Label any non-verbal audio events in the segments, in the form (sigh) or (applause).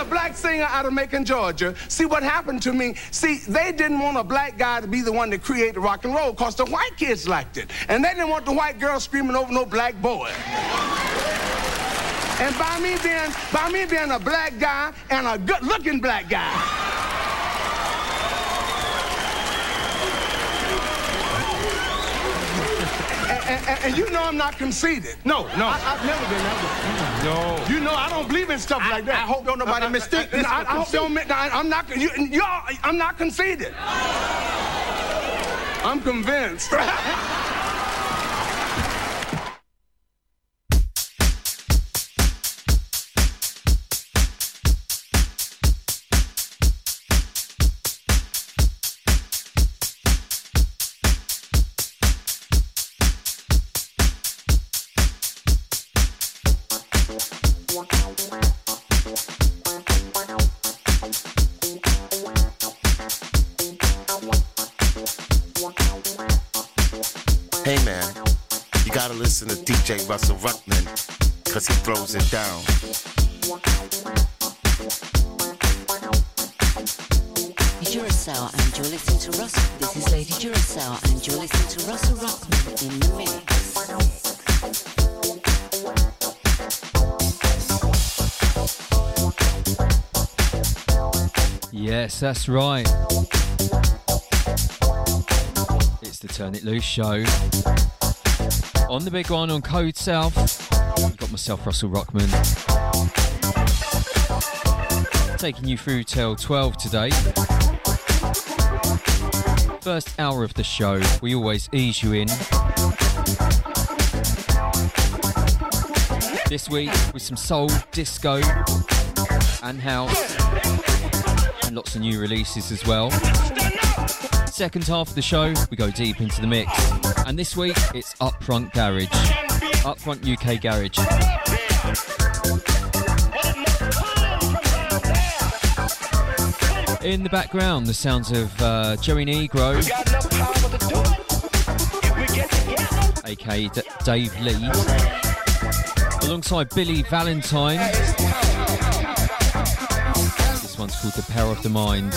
a black singer out of Macon, Georgia. See what happened to me? See, they didn't want a black guy to be the one that created rock and roll because the white kids liked it. And they didn't want the white girl screaming over no black boy. And by me being, by me being a black guy and a good looking black guy. And, and, and, you know I'm not conceited. No, no. I, have never been that way. No. You know I don't believe in stuff I, like that. I hope don't nobody uh, mistake this. I, I hope don't. I'm not. You, y'all, I'm not conceited. I'm convinced. (laughs) DJ Russell Ruckman, cause he throws it down. Duracell and you're listening to Russell. This is Lady Duracell and you're listening to Russell Ruckman in the mix. Yes, that's right. It's the Turn It Loose show on the big one on Code South. Got myself, Russell Rockman. Taking you through till 12 today. First hour of the show, we always ease you in. This week with some soul, disco, and house, and lots of new releases as well. Second half of the show, we go deep into the mix. And this week, it's Upfront Garage. Upfront UK Garage. In the background, the sounds of uh, Joey Negro, aka D- Dave Lee, alongside Billy Valentine. This one's called The Power of the Mind.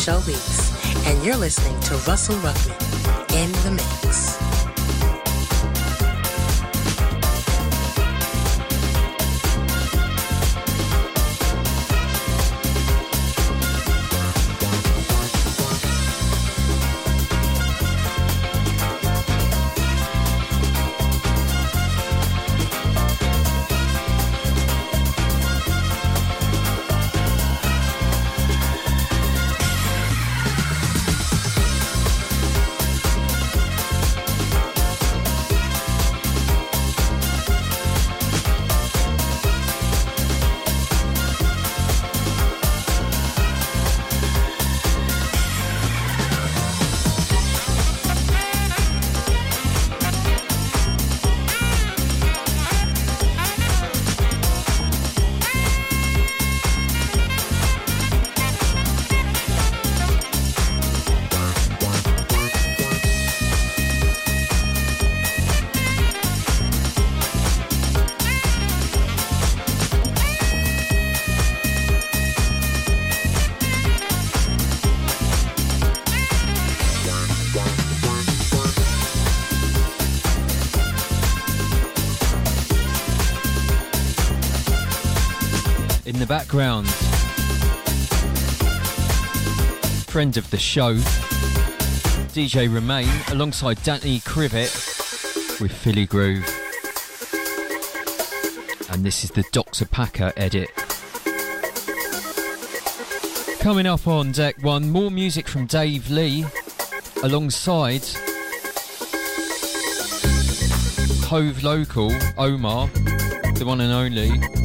Michelle Weeks, and you're listening to Russell Ruckman in the mix. Background. Friend of the show, DJ Remain, alongside Danny Krivit with Philly Groove. And this is the Dr. Packer edit. Coming up on deck one, more music from Dave Lee, alongside Hove Local, Omar, the one and only,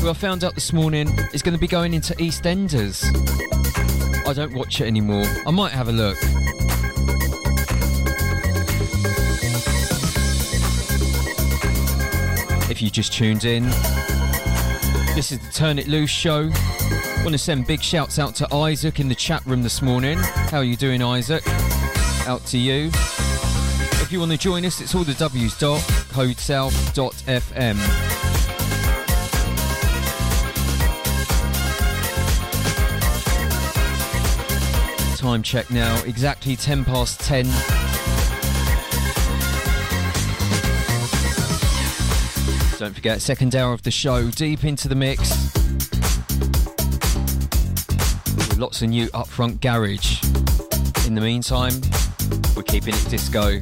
who I found out this morning is going to be going into EastEnders. I don't watch it anymore. I might have a look. If you just tuned in, this is the Turn It Loose show. Want to send big shouts out to Isaac in the chat room this morning. How are you doing, Isaac? Out to you. If you want to join us, it's all the W's dot codesouth.fm. time check now, exactly 10 past 10. Don't forget, second hour of the show, deep into the mix. With lots of new upfront garage. In the meantime, we're keeping it disco.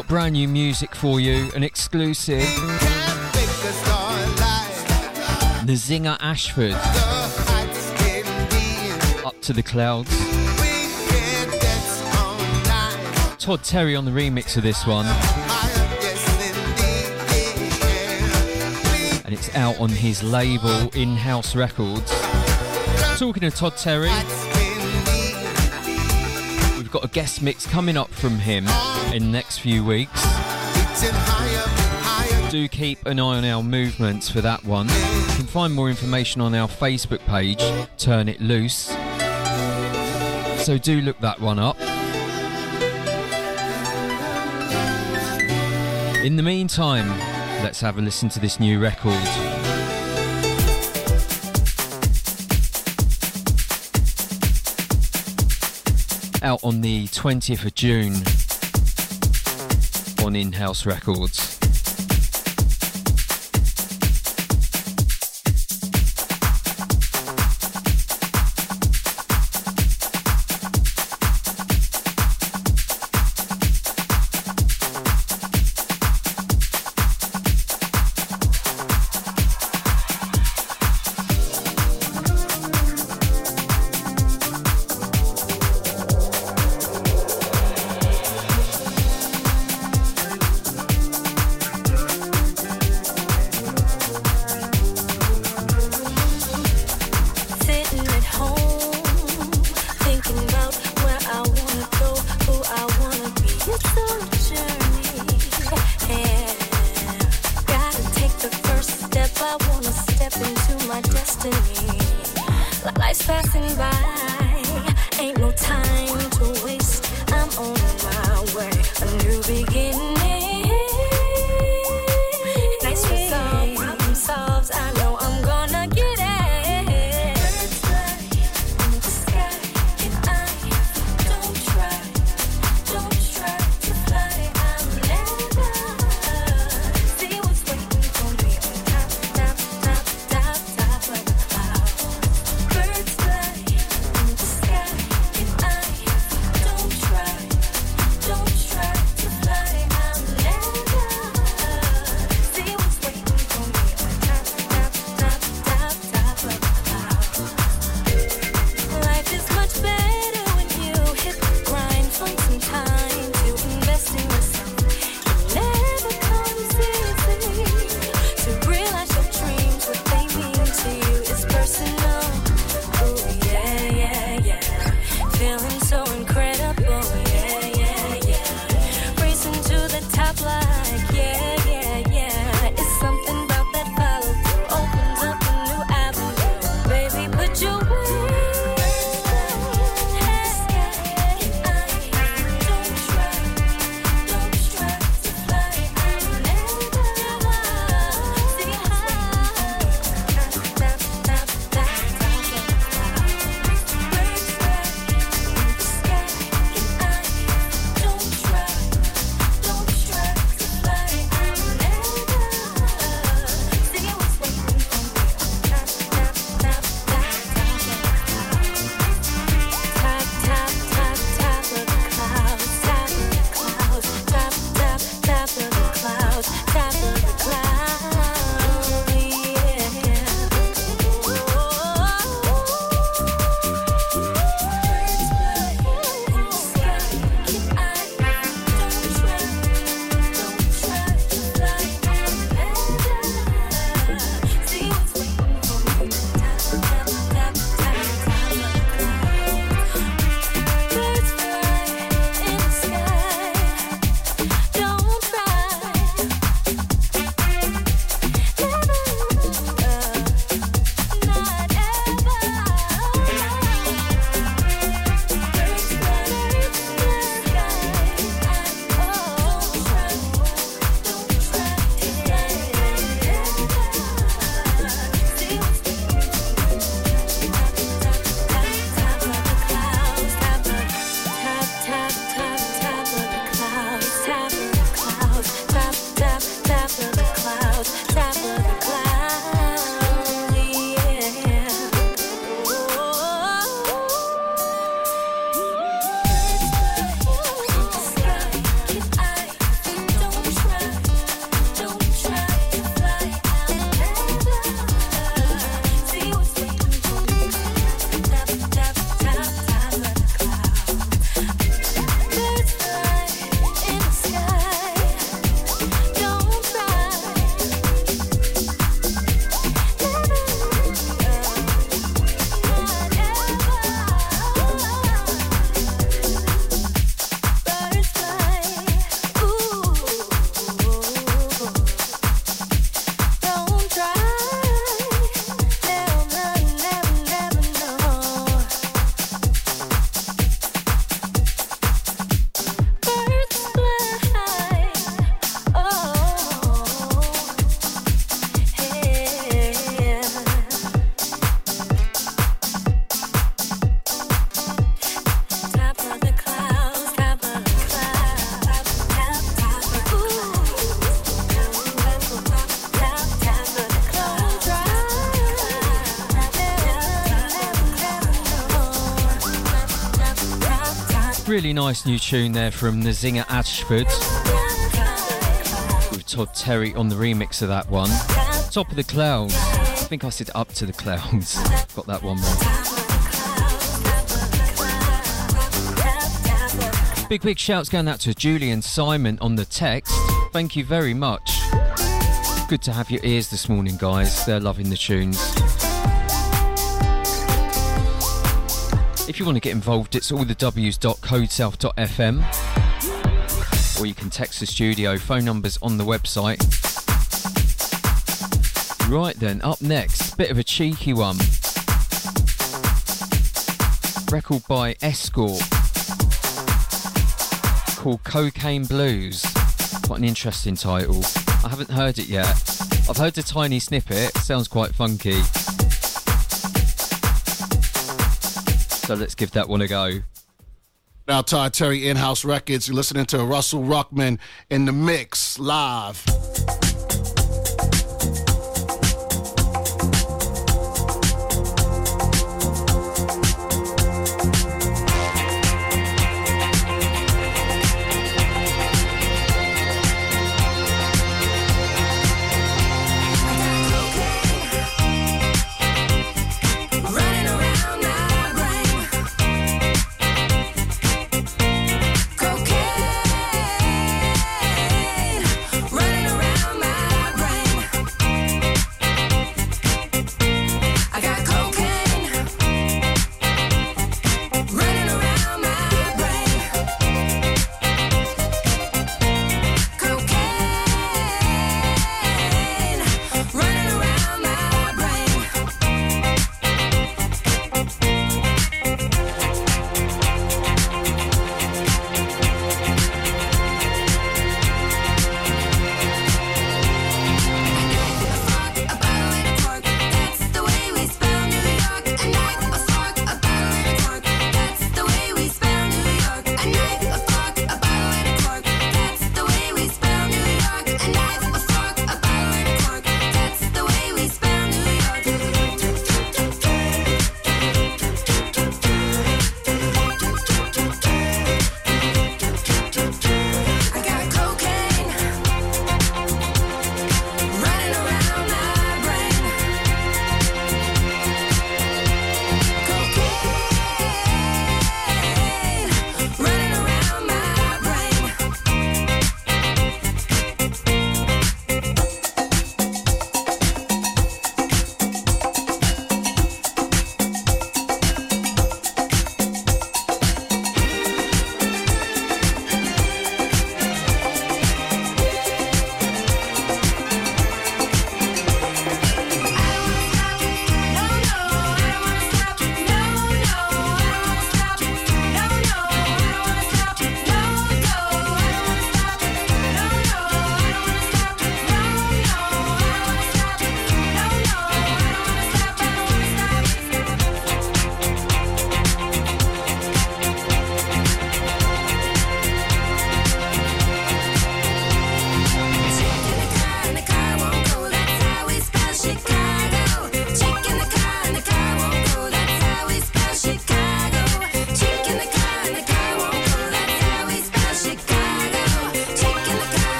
Got brand new music for you, an exclusive. Nzinga Ashford. Up to the clouds. Todd Terry on the remix of this one. And it's out on his label, In House Records. Talking to Todd Terry, we've got a guest mix coming up from him in the next few weeks. Do keep an eye on our movements for that one. You can find more information on our Facebook page, Turn It Loose. So do look that one up. In the meantime, let's have a listen to this new record. Out on the 20th of June on In House Records. Really nice new tune there from Nazinga Ashford with Todd Terry on the remix of that one. Top of the Clouds. I think I said Up to the Clouds. (laughs) Got that one wrong. Big, big shouts going out to Julian Simon on the text. Thank you very much. Good to have your ears this morning, guys. They're loving the tunes. If you want to get involved, it's all the w's.codesouth.fm or you can text the studio. Phone numbers on the website. Right then, up next, bit of a cheeky one. Record by Escort called Cocaine Blues. What an interesting title. I haven't heard it yet. I've heard a tiny snippet, sounds quite funky. So let's give that one a go. Now, Todd Terry In House Records. You're listening to Russell Ruckman in the mix live.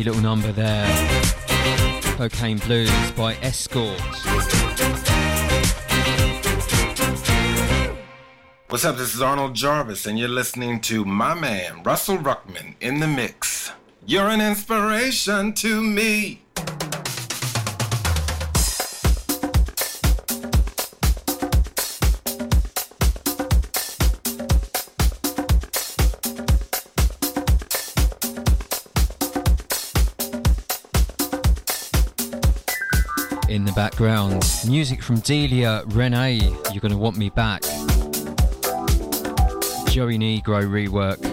Cheeky little number there. Cocaine Blues by Escort. What's up? This is Arnold Jarvis, and you're listening to my man, Russell Ruckman, in the mix. You're an inspiration to me. In the background, music from Delia Renee, You're Gonna Want Me Back. Joey Negro rework.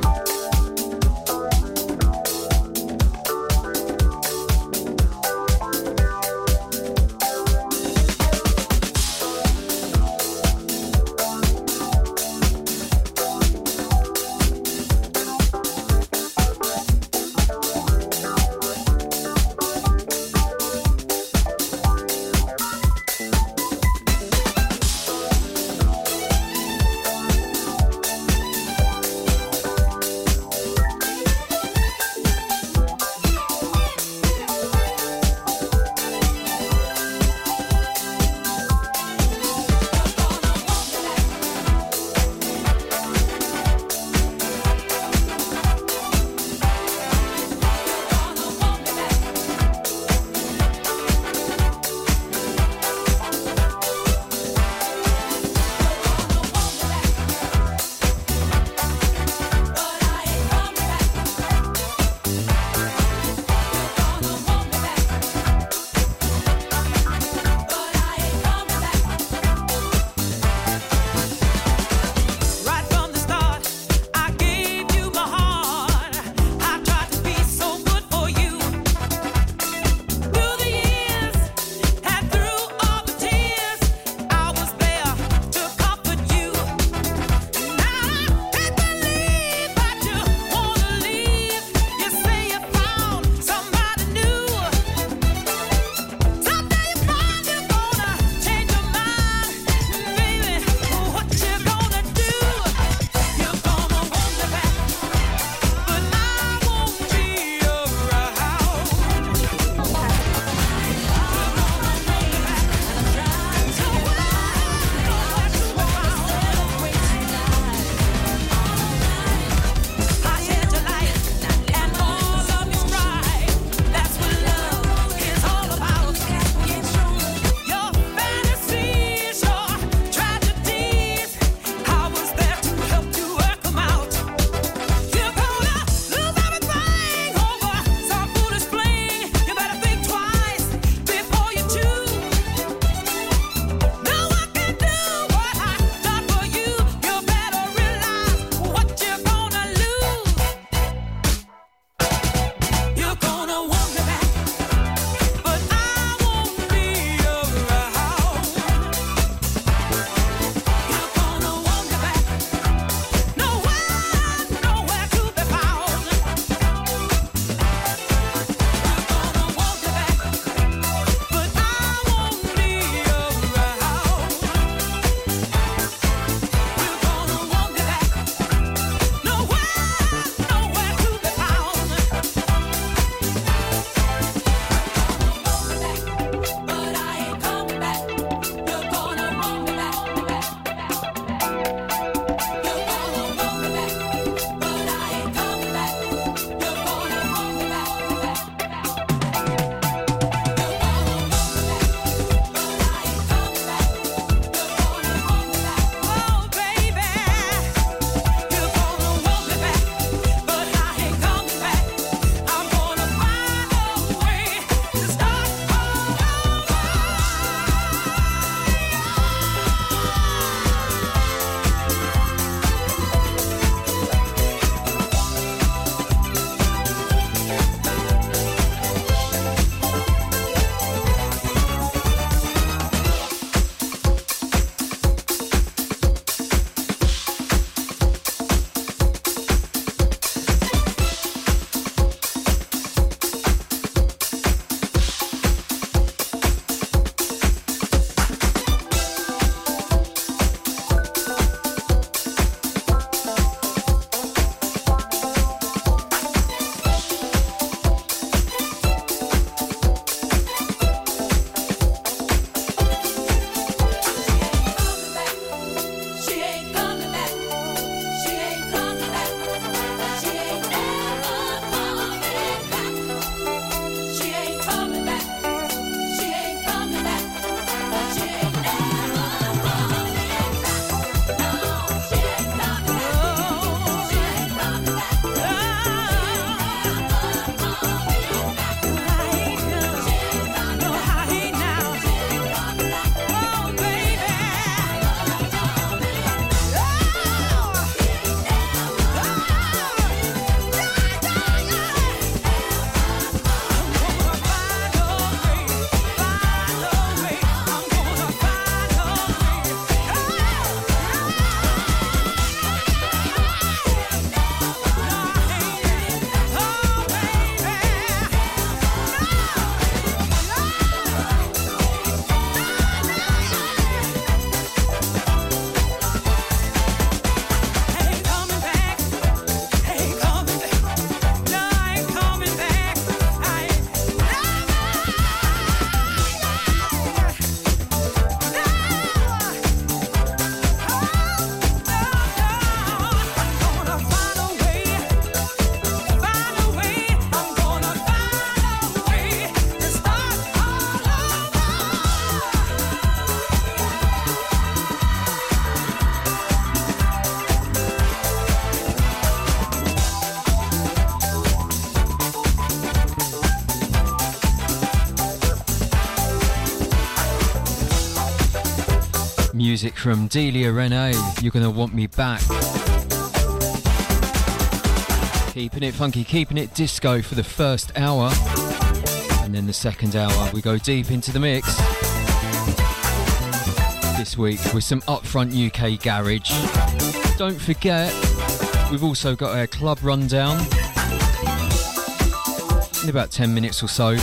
From Delia Renee. You're gonna want me back. Keeping it funky, keeping it disco for the first hour. And then the second hour, we go deep into the mix. This week with some upfront UK garage. Don't forget, we've also got a club rundown in about 10 minutes or so.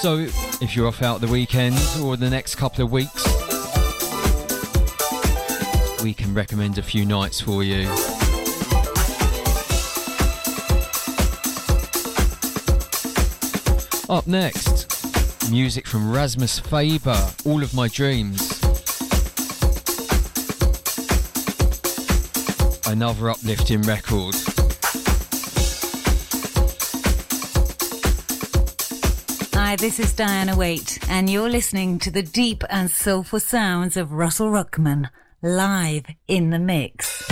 So, if you're off out the weekend or the next couple of weeks, we can recommend a few nights for you. Up next, music from Rasmus Faber, All of My Dreams. Another uplifting record. Hi, this is Diana Waite, and you're listening to the deep and soulful sounds of Russell Ruckman live in the mix.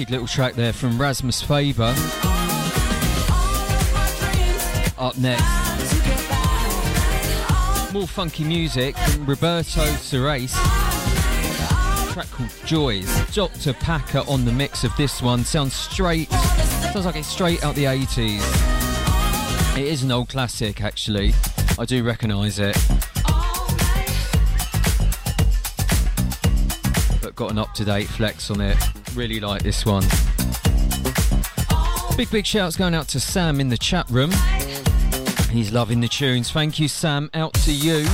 Wicked little track there from Rasmus Faber. Up next, more funky music from Roberto Surace. Track called Joys. Dr. Packer on the mix of this one. Sounds straight, sounds like it's straight out the 80s. It is an old classic, actually. I do recognise it. But got an up to date flex on it. Really like this one. Big, big shouts going out to Sam in the chat room. He's loving the tunes. Thank you, Sam. Out to you.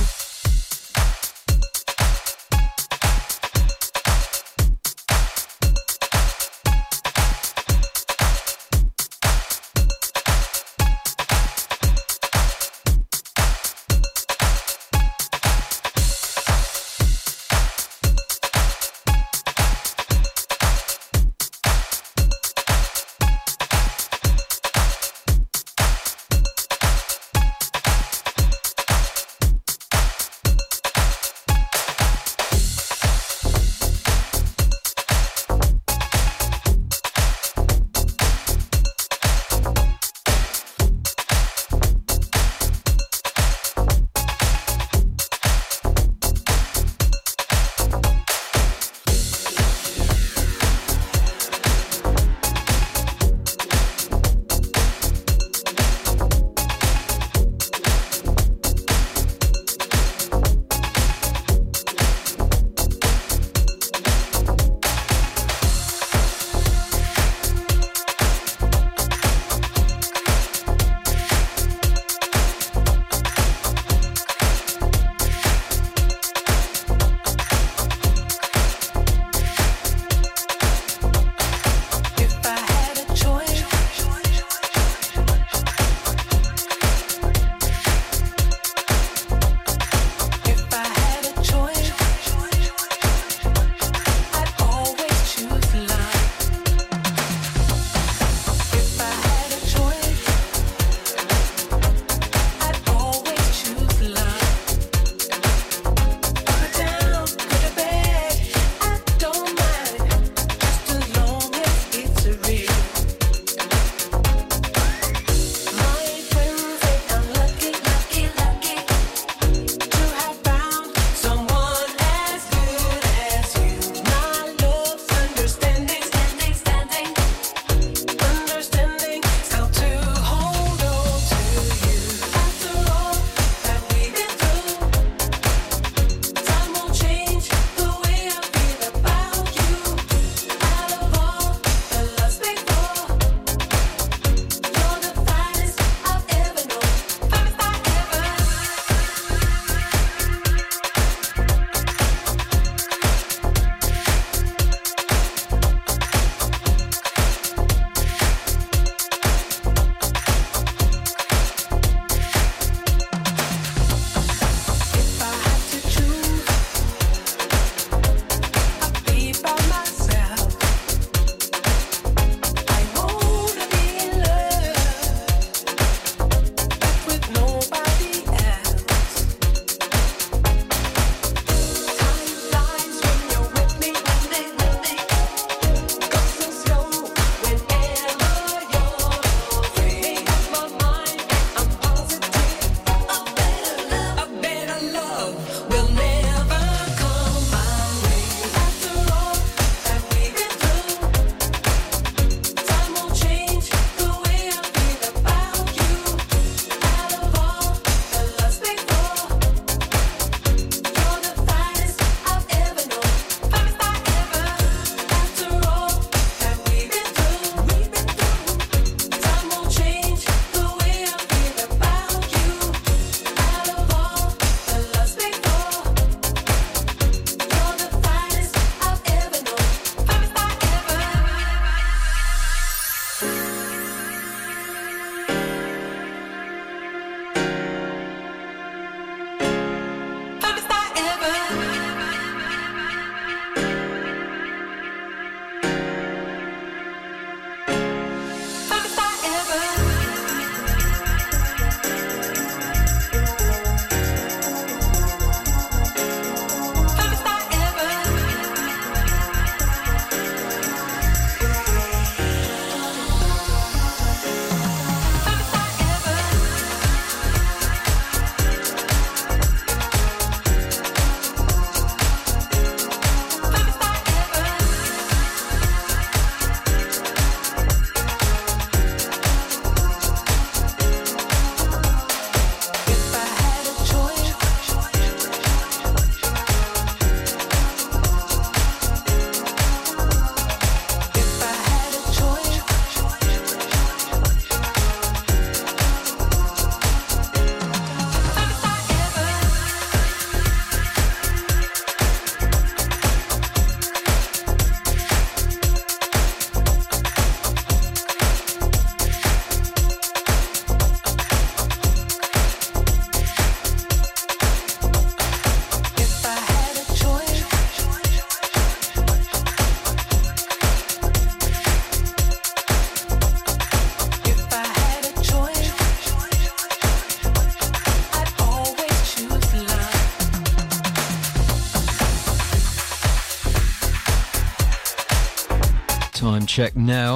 Check now.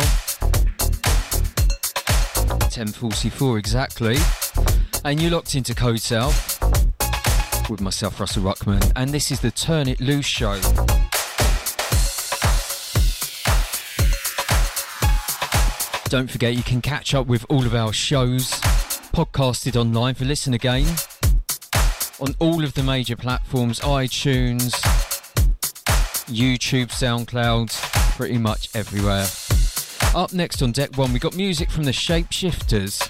10.44 exactly. And you're locked into Code South with myself, Russell Ruckman, and this is the Turn It Loose show. Don't forget you can catch up with all of our shows podcasted online for listen again on all of the major platforms iTunes, YouTube, SoundCloud, pretty much everywhere. Up next on deck one, we got music from the Shapeshifters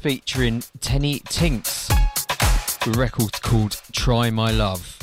featuring Teni Tinks. The record called Try My Love.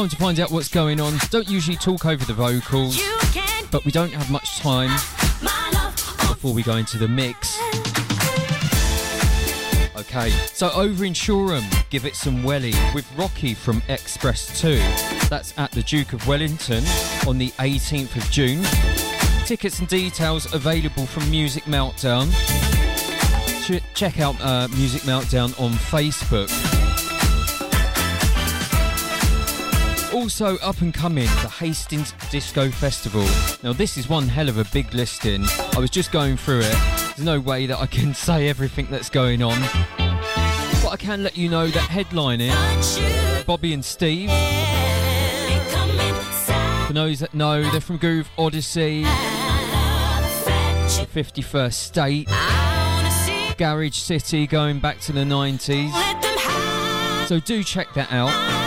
Time to find out what's going on. Don't usually talk over the vocals, but we don't have much time before we go into the mix. Okay, so over in Shoreham, give it some welly with Rocky from X-Press 2. That's at the Duke of Wellington on the 18th of June. Tickets and details available from Music Meltdown. Ch- check out uh, Music Meltdown on Facebook. Also up and coming, the Hastings Disco Festival. Now this is one hell of a big listing. I was just going through it. There's no way that I can (laughs) say everything that's going on. But I can let you know that headlining Bobby and Steve. For those that know, they're from Groove Odyssey, the 51st State, Garage City going back to the 90s. So do check that out.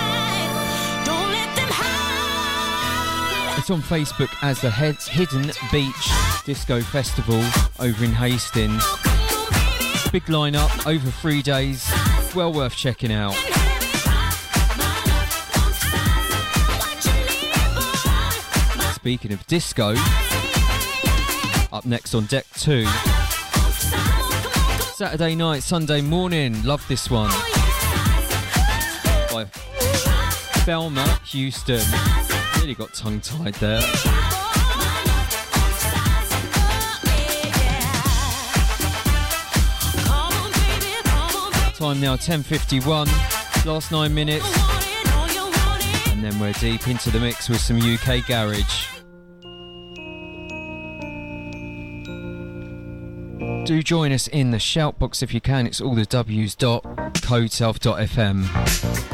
It's on Facebook as the Head- Hidden Beach Disco Festival over in Hastings. Big lineup over three days. Well worth checking out. Speaking of disco, up next on deck two. Saturday night, Sunday morning. Love this one. By Thelma Houston. Really got tongue tied there. Time now 10:51. Last nine minutes, and then we're deep into the mix with some UK garage. Do join us in the shout box if you can. It's all the W's dot codesouth.fm.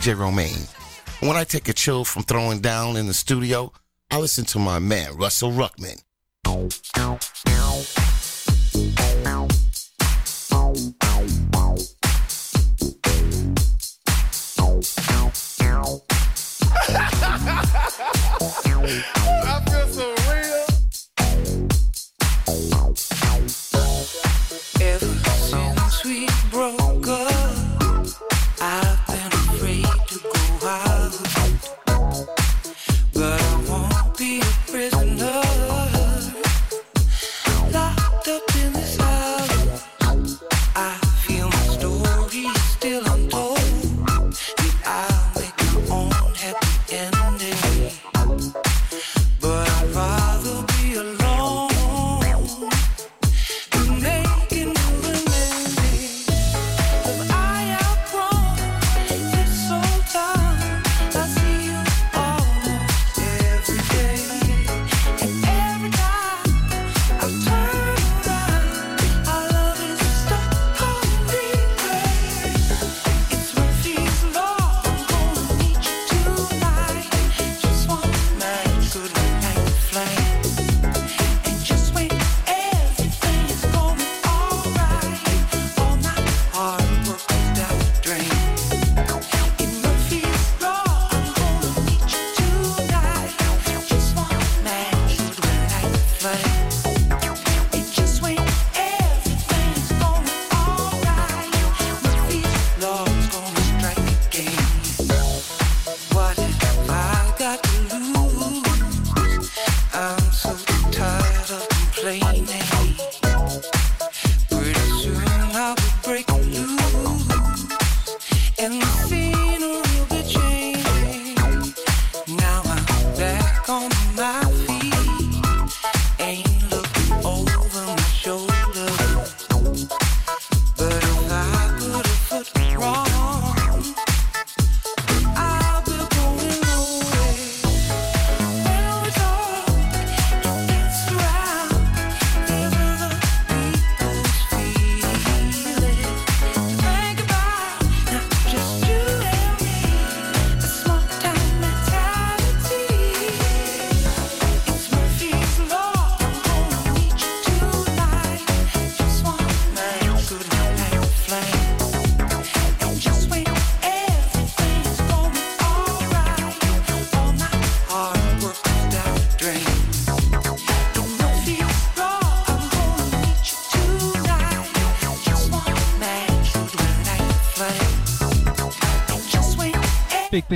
DJ Romaine. When I take a chill from throwing down in the studio, I listen to my man, Russell Ruckman.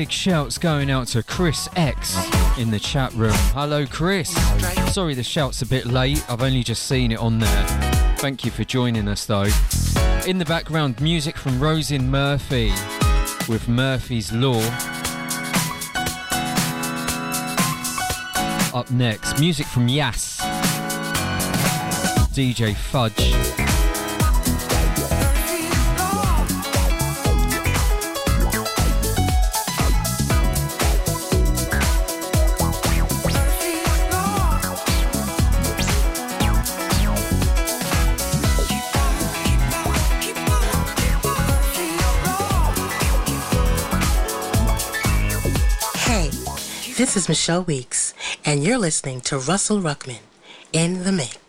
big shouts going out to Chris X in the chat room. Hello, Chris. Sorry the shout's a bit late, I've only just seen it on there. Thank you for joining us though. In the background, music from Róisín Murphy with Murphy's Law. Up next, music from Yas, DJ Fudge. This is Michelle Weeks, and you're listening to Russell Ruckman in the Mix.